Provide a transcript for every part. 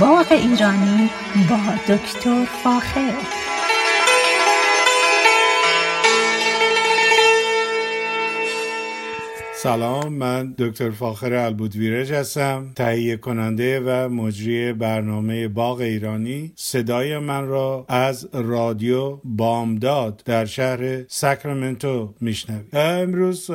باغ ایرانی با دکتر فاخر. سلام من دکتر فاخر البودویرج هستم تهیه کننده و مجری برنامه باغ ایرانی. صدای من را از رادیو بامداد در شهر ساکرامنتو میشنوید. امروز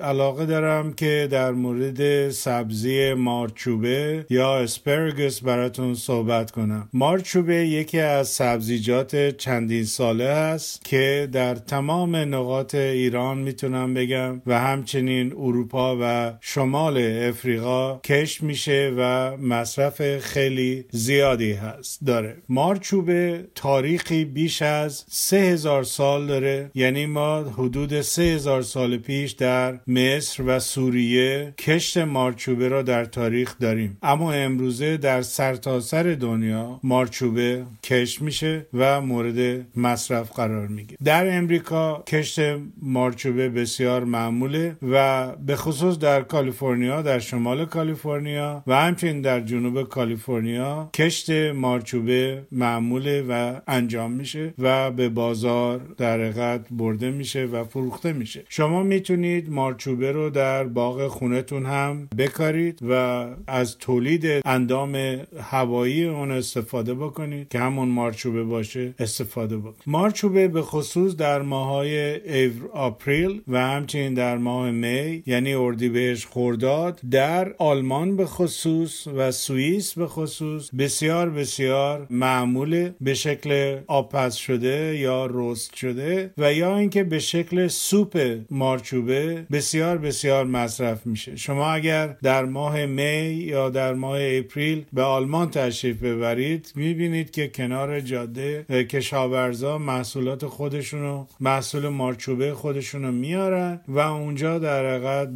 علاقه دارم که در مورد سبزی مارچوبه یا اسپرگس براتون صحبت کنم. مارچوبه یکی از سبزیجات چندین ساله است که در تمام نقاط ایران می‌تونم بگم و همچنین اروپا و شمال افریقا کشت میشه و مصرف خیلی زیادی هست. داره. مارچوبه تاریخی بیش از سه هزار سال داره. یعنی ما حدود سه هزار سال پیش در مصر و سوریه کشت مارچوبه را در تاریخ داریم. اما امروزه در سرتاسر سر دنیا مارچوبه کشت میشه و مورد مصرف قرار می‌گیره. در امریکا کشت مارچوبه بسیار معموله و به خصوص در کالیفرنیا در شمال کالیفرنیا و همچنین در جنوب کالیفرنیا کشت مارچوبه معموله و انجام میشه و به بازار در حقیقت برده میشه و فروخته میشه. شما می‌تونید مارچوبه رو در باغ خونتون هم بکارید و از تولید اندام هوایی اون استفاده بکنید که همون مارچوبه باشه استفاده بکنید. مارچوبه به خصوص در ماهای آپریل و همچنین در ماه می یعنی اردیبهشت خورداد در آلمان به خصوص و سوئیس به خصوص بسیار بسیار معموله به شکل آپس شده یا رست شده و یا اینکه به شکل سوپ مارچوبه بسیار بسیار مصرف میشه. شما اگر در ماه می یا در ماه اپریل به آلمان تشریف ببرید می‌بینید که کنار جاده کشاورزا محصولات خودشونو محصول مارچوبه خودشونو میارن و اونجا در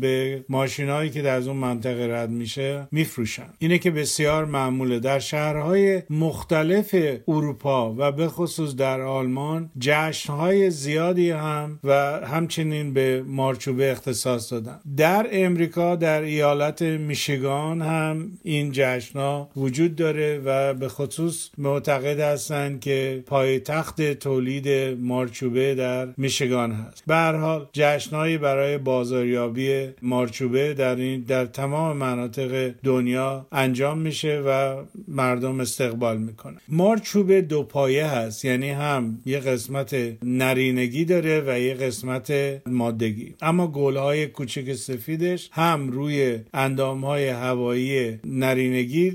به ماشینهایی که در اون منطقه رد میشه میفروشن. اینه که بسیار معموله. در شهرهای مختلف اروپا و به خصوص در آلمان جشنهای زیادی هم و همچنین به مارچوبه اختصاص دادن. در امریکا در ایالت میشیگان هم این جشنها وجود داره و به خصوص معتقد هستند که پایتخت تولید مارچوبه در میشیگان هست. به هر حال جشنهایی برای بازاریابی مارچوبه در این در تمام مناطق دنیا انجام میشه و مردم استقبال می‌کنه مارچوبه دو پایه هست. یعنی هم یه قسمت نرینگی داره و یه قسمت مادگی. اما گلهای کوچک سفیدش هم روی اندامهای هوایی نرینگی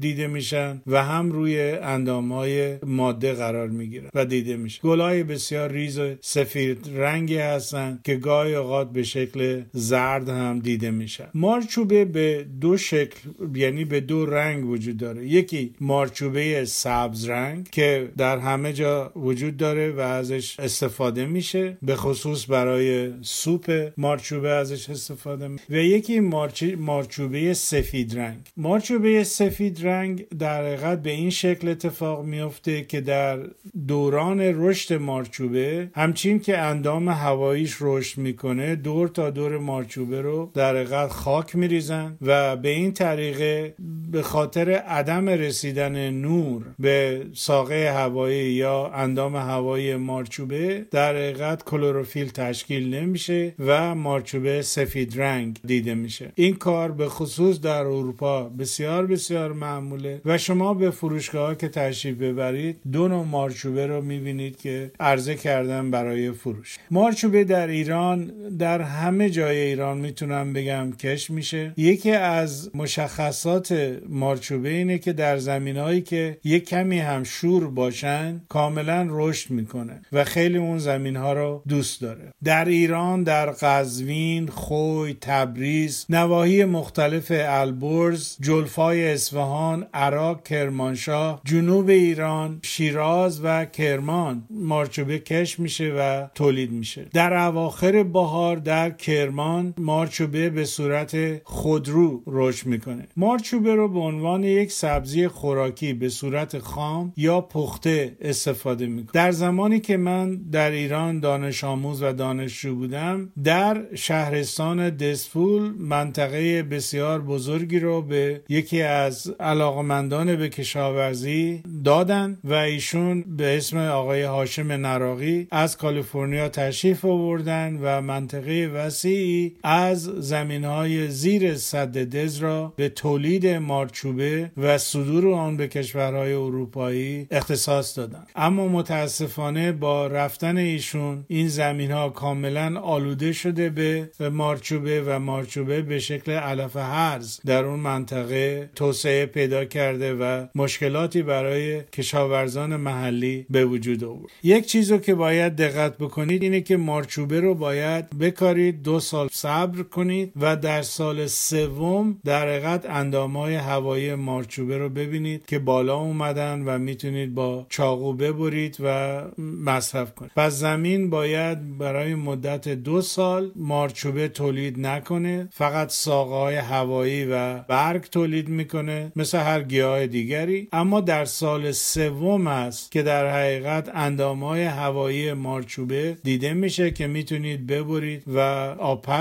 دیده میشن و هم روی اندامهای ماده قرار می‌گیرن و دیده میشه گلهای بسیار ریز و سفید رنگی هستن که گاهی اوقات به شکل زرد هم دیده میشه. مارچوبه به دو شکل یعنی به دو رنگ وجود داره. یکی مارچوبه سبز رنگ که در همه جا وجود داره و ازش استفاده میشه. به خصوص برای سوپ مارچوبه ازش استفاده میشه. و یکی مارچوبه سفید رنگ. مارچوبه سفید رنگ در حقیقت به این شکل اتفاق میفته که در دوران رشد مارچوبه همچین که اندام هواییش رشد می‌کنه دور تا دور مارچوبه رو در حقیقت خاک میریزن و به این طریقه به خاطر عدم رسیدن نور به ساقه هوایی یا اندام هوایی مارچوبه در حقیقت کلروفیل تشکیل نمیشه و مارچوبه سفید رنگ دیده میشه. این کار به خصوص در اروپا بسیار بسیار معموله و شما به فروشگاه که تشریف ببرید دو نوع مارچوبه رو می‌بینید که عرضه کردن برای فروش. مارچوبه در ایران در همه جای ایران می‌تونم بگم کش میشه. یکی از مشخصات مارچوبه اینه که در زمین هایی که یک کمی هم شور باشن کاملا رشد می‌کنه و خیلی اون زمین ها رو دوست داره. در ایران در قزوین خوی تبریز نواحی مختلف البرز جلفای اصفهان عراق کرمانشاه جنوب ایران شیراز و کرمان مارچوبه کش میشه و تولید میشه. در اواخر بهار در کرمان ایران مارچوبه به صورت خودرو رشد می‌کنه. مارچوبه رو به عنوان یک سبزی خوراکی به صورت خام یا پخته استفاده می‌کنه. در زمانی که من در ایران دانش آموز و دانشجو بودم در شهرستان دسفول منطقه بسیار بزرگی رو به یکی از علاقمندان به کشاورزی دادن و ایشون به اسم آقای هاشم نراقی از کالیفرنیا تشریف آوردن و منطقه وسیعی از زمین های زیر صد دز را به تولید مارچوبه و صدور آن به کشورهای اروپایی اختصاص دادن اما متاسفانه با رفتن ایشون این زمین ها کاملا آلوده شده به مارچوبه و مارچوبه به شکل علف هرز در اون منطقه توسعه پیدا کرده و مشکلاتی برای کشاورزان محلی به وجود آورد. یک چیزی که باید دقت بکنید اینه که مارچوبه رو باید بکارید دو سال صبر کنید و در سال سوم در حقیقت اندامهای هوایی مارچوبه رو ببینید که بالا اومدن و می‌تونید با چاقو ببرید و مصرف کنید. پس زمین باید برای مدت دو سال مارچوبه تولید نکنه فقط ساقه هوایی و برگ تولید می‌کنه مثل هر گیاه دیگری. اما در سال سوم است که در حقیقت اندام های هوایی مارچوبه دیده میشه که می‌تونید ببرید و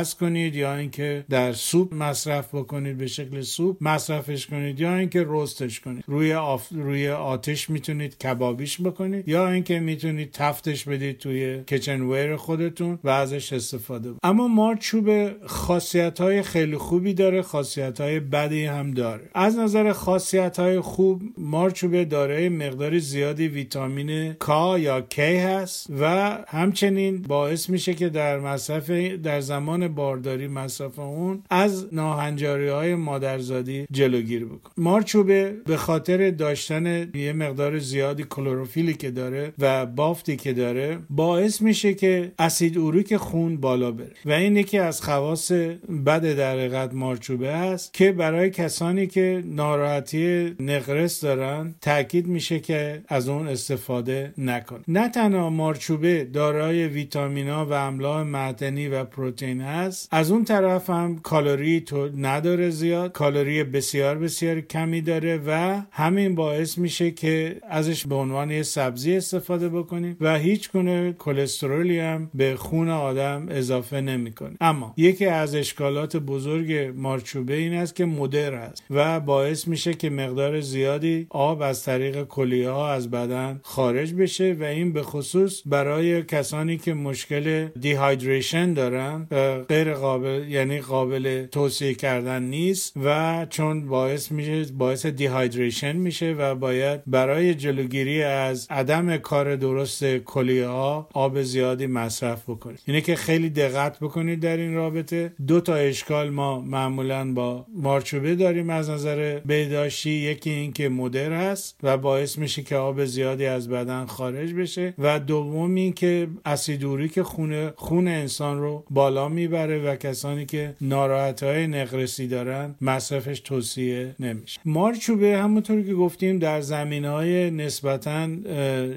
آبپز کنید یا اینکه در سوپ مصرف بکنید به شکل سوپ مصرفش کنید یا اینکه roast ش کنید. روی آف... روی آتش می‌تونید کبابیش بکنید یا اینکه می‌تونید تفتش بدید توی kitchenware خودتون و ازش استفاده بود اما مارچوبه خاصیت های خیلی خوبی داره خاصیت های بدی هم داره. از نظر خاصیت های خوب مارچوبه داره مقدار زیادی ویتامین K یا K هست و همچنین باعث میشه که در مصرف در زمان بارداری مصرف اون از ناهنجاری های مادرزادی جلوگیری بکن. مارچوبه به خاطر داشتن یه مقدار زیادی کلروفیلی که داره و بافتی که داره باعث میشه که اسید اوریک خون بالا بره. و این یکی از خواص بد در حقیقت مارچوبه است که برای کسانی که ناراحتی نقرس دارن تاکید میشه که از اون استفاده نکن. نه تنها مارچوبه دارای ویتامینا و املاح معدنی و پروتئین از اون طرف هم کالری تو نداره زیاد. کالری بسیار بسیار کمی داره و همین باعث میشه که ازش به عنوان یه سبزی استفاده بکنیم و هیچ گونه کلسترولی هم به خون آدم اضافه نمی‌کنه. اما یکی از اشکالات بزرگ مارچوبه این است که مدر است و باعث میشه که مقدار زیادی آب از طریق کلیه ها از بدن خارج بشه و این به خصوص برای کسانی که مشکل دیهایدریشن دارن غیر قابل یعنی قابل توصیه کردن نیست و چون باعث میشه باعث دیهایدریشن میشه و باید برای جلوگیری از عدم کار درست کلیه ها آب زیادی مصرف بکنید اینه که خیلی دقت بکنید در این رابطه. دو تا اشکال ما معمولا با مارچوبه داریم از نظر بهداشتی. یکی این که مدر هست و باعث میشه که آب زیادی از بدن خارج بشه و دوم این که اسیدوری که خون خون انسان رو بالا می‌بره. و کسانی که ناراحت های نقرسی دارن مصرفش توصیه نمیشه. مارچوبه همونطور که گفتیم در زمین های نسبتا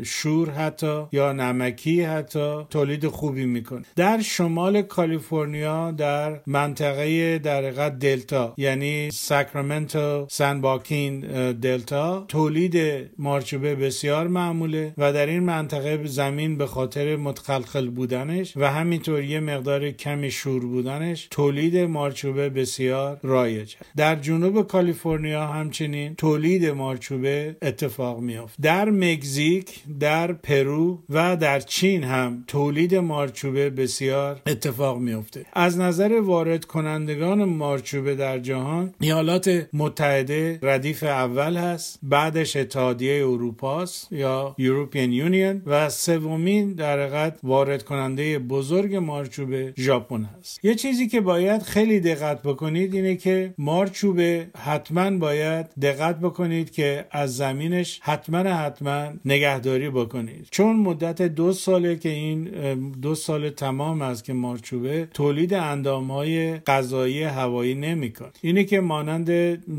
شور حتی یا نمکی حتی تولید خوبی می‌کنه. در شمال کالیفرنیا در منطقه در دلتا یعنی ساکرامنتو سن واکین دلتا تولید مارچوبه بسیار معموله و در این منطقه زمین به خاطر متخلخل بودنش و همینطور یه مقدار کمی شور بودنش تولید مارچوبه بسیار رایج در جنوب کالیفرنیا همچنین تولید مارچوبه اتفاق میافت. در مکزیک در پرو و در چین هم تولید مارچوبه بسیار اتفاق میافته. از نظر وارد کنندگان مارچوبه در جهان ایالات متحده ردیف اول هست بعدش اتحادیه اروپاست یا یوروپین یونین و سومین در حقیقت وارد کننده بزرگ مارچوبه ژاپن هست. یه چیزی که باید خیلی دقت بکنید اینه که مارچوبه حتما باید دقت بکنید که از زمینش حتما حتما نگهداری بکنید. چون مدت دو ساله که این دو سال تمام است که مارچوبه تولید اندام های غذایی هوایی نمیکن اینه که مانند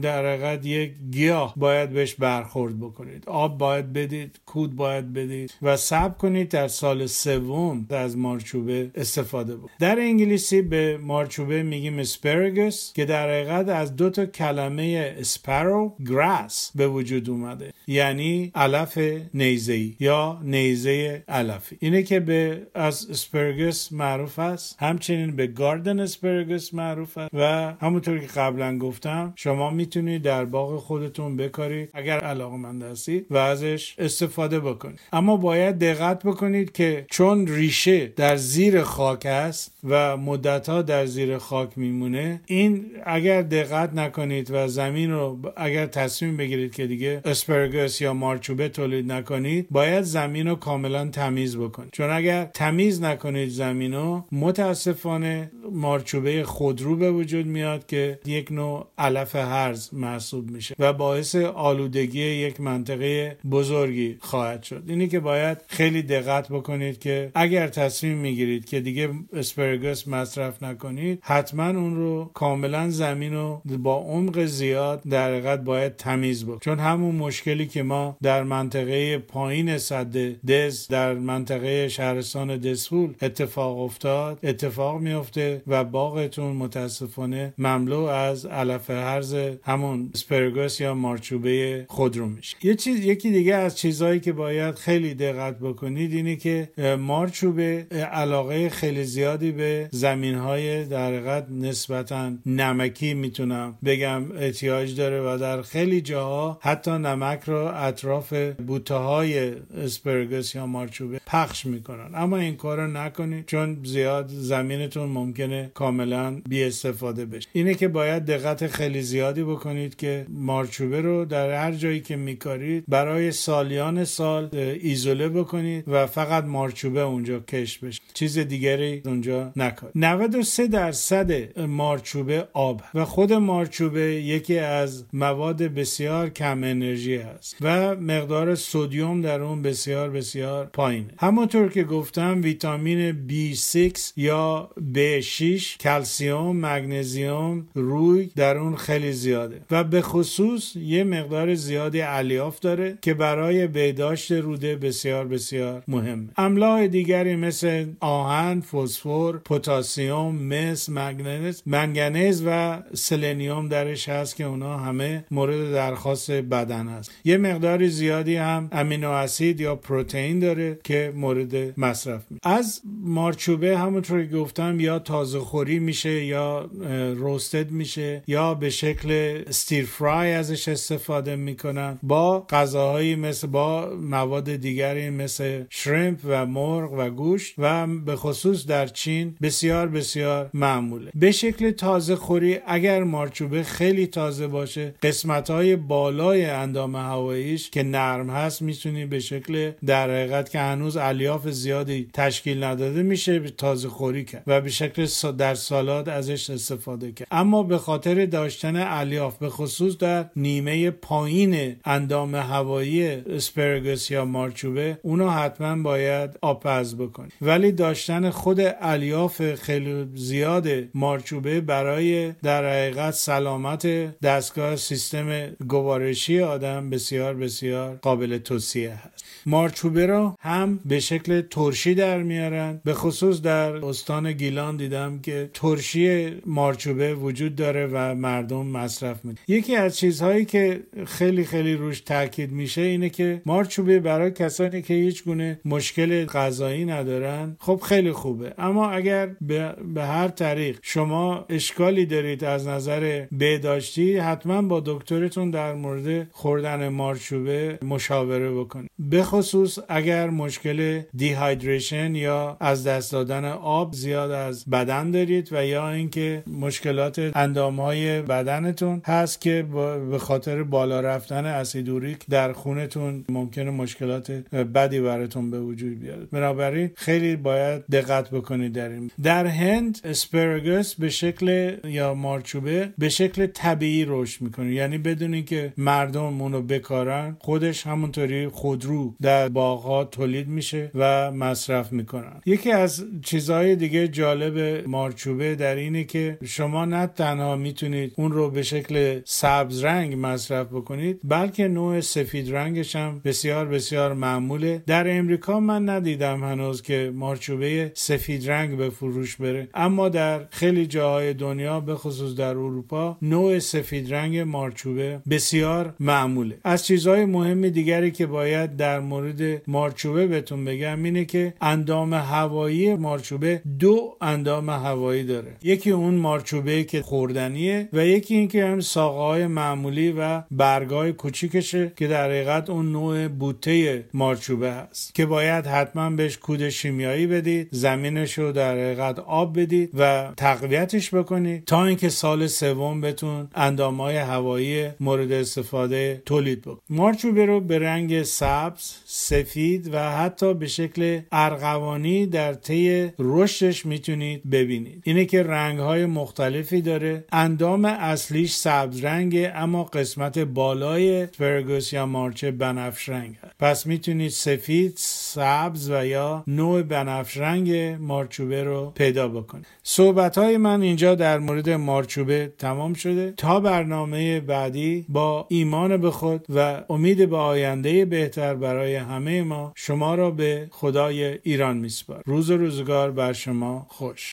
در حقیقت یک گیاه باید بهش برخورد بکنید. آب باید بدید کود باید بدید و صبر کنید در سال سوم از مارچوبه استفاده بود در انگلیسی انگلیسی به مارچوبه میگیم asparagus که در حقیقت از دو تا کلمه spear و grass به وجود اومده. یعنی علف نیزه یا نیزه علفی. اینه که به از asparagus معروف است. همچنین به garden asparagus معروف است. و همونطور که قبلا گفتم شما می‌تونید در باغ خودتون بکارید اگر علاقمند هستید و ازش استفاده بکنید. اما باید دقت بکنید که چون ریشه در زیر خاک است و مدتها در زیر خاک میمونه. این اگر دقت نکنید و زمین رو اگر تصمیم بگیرید که دیگه اسپرگس یا مارچوبه تولید نکنید باید زمین رو کاملا تمیز بکنید. چون اگر تمیز نکنید زمین رو متاسفانه مارچوبه خودرو به وجود میاد که یک نوع علف هرز محسوب میشه و باعث آلودگی یک منطقه بزرگی خواهد شد. اینی که باید خیلی دقت بکنید که اگر تصمیم می‌گیرید که دیگه اسپرگس مصرف نکنید حتما اون رو کاملا زمین رو با عمق زیاد در حقیقت باید تمیز بکنید. چون همون مشکلی که ما در منطقه پایین صد دز در منطقه شهرستان دسفول اتفاق افتاد اتفاق میفته و باغتون متاسفانه مملو از علف هرز همون اسپرگوس یا مارچوبه خودرو میشه. یه چیز یکی دیگه از چیزهایی که باید خیلی دقت بکنید اینه که مارچوبه علاقه خیلی زیادی به زمین های در حقیقت نسبتا نمکی می‌تونم بگم احتیاج داره و در خیلی جاها حتی نمک رو اطراف بوته های اسپرگس یا مارچوبه پخش می‌کنن. اما این کار رو نکنید چون زیاد زمینتون ممکنه کاملا بی استفاده بشه. اینه که باید دقت خیلی زیادی بکنید که مارچوبه رو در هر جایی که میکارید برای سالیان سال ایزوله بکنید و فقط مارچوبه اونجا کش بشه. چیز دیگری اونجا نکنید 93 درصد مارچوبه آب و خود مارچوبه یکی از مواد بسیار کم انرژی هست و مقدار سودیوم در اون بسیار بسیار پایینه. همونطور که گفتم ویتامین B6 یا B6 کلسیوم مگنزیوم روی در اون خیلی زیاده. و به خصوص یه مقدار زیادی الیاف داره که برای بهداشت روده بسیار بسیار مهمه. املاح دیگری مثل آهن فسفر پتاسیم مس مگنز منگنز و سلنیوم درش هست که اونا همه مورد درخواست بدن هست. یه مقدار زیادی هم امینو اسید یا پروتئین داره که مورد مصرف می از مارچوبه همونطور که گفتم یا تازه خوری میشه یا روستد میشه یا به شکل ستیر فرای ازش استفاده می‌کنن با غذاهایی مثل با مواد دیگری مثل شرمپ و مرغ و گوشت و به خصوص در چین بسیار بسیار معموله. به شکل تازه خوری اگر مارچوبه خیلی تازه باشه قسمت های بالای اندام هواییش که نرم هست می‌تونی به شکل در حقیقت که هنوز الیاف زیادی تشکیل نداده میشه تازه خوری کرد. و به شکل در سالاد ازش استفاده کرد. اما به خاطر داشتن الیاف به خصوص در نیمه پایین اندام هوایی اسپرگس یا مارچوبه اونو حتما باید آپز بکنی. ولی داشتن خود الیاف خیلی زیاد مارچوبه برای در حقیقت سلامت دستگاه سیستم گوارشی آدم بسیار بسیار قابل توصیه هست. مارچوبه را هم به شکل ترشی در میارن به خصوص در استان گیلان دیدم که ترشی مارچوبه وجود داره و مردم مصرف میده یکی از چیزهایی که خیلی خیلی روش تاکید میشه اینه که مارچوبه برای کسانی که هیچ گونه مشکل غذایی ندارن خب خیلی خوبه. اما اگر به, هر طریق شما اشکالی دارید از نظر بهداشتی حتما با دکترتون در مورد خوردن مارچوبه مشاوره بکنید. به خصوص اگر مشکل دیهایدریشن یا از دست دادن آب زیاد از بدن دارید و یا اینکه مشکلات اندام های بدنتون هست که به خاطر بالا رفتن اسیدوریک در خونتون ممکنه مشکلات بدی براتون به وجود بیاد بنابراین خیلی باید دقت بکنید در این. در هند اسپرگس به شکل یا مارچوبه به شکل طبیعی رشد می‌کنه. یعنی بدون اینکه مردم اونو بکارن خودش همونطوری خودرو در باغها تولید میشه و مصرف می‌کنن. یکی از چیزهای دیگه جالب مارچوبه در اینه که شما نه تنها می‌تونید اون رو به شکل سبز رنگ مصرف بکنید بلکه نوع سفید رنگش هم بسیار بسیار معموله. در امریکا من ندیدم هنوز که مارچوبه سفید رنگ به فروش بره. اما در خیلی جاهای دنیا به خصوص در اروپا نوع سفید رنگ مارچوبه بسیار معموله. از چیزهای مهم دیگری که باید در مورد مارچوبه بهتون بگم اینه که اندام هوایی مارچوبه دو اندام هوایی داره. یکی اون مارچوبه که خوردنیه و یکی اینکه هم ساقه های معمولی و برگای کوچیکشه که در حقیقت اون نوع بوته مارچوبه هست که باید حتما بهش کود شیمیایی بدید زمینش رو در حقیقت آب بدید و تقویتش بکنید تا اینکه سال سوم بتون اندامهای هوایی مورد استفاده تولید بکنید مارچوبه رو به رنگ سبز سفید و حتی به شکل ارغوانی در طی رشدش می‌تونید ببینید. اینه که رنگ های مختلفی داره. اندام اصلیش سبز رنگه اما قسمت بالای فرگوس یا مارچه بنفش رنگ هست. پس می‌تونید سفید سبز و یا نوع بنفش رنگ مارچوبه رو پیدا بکنید. صحبت های من اینجا در مورد مارچوبه تمام شده. تا برنامه بعدی با ایمان به خود و امید به آینده بهتر برای همه ما شما را به خدای ایران میسپار روز روزگار بر شما خوش.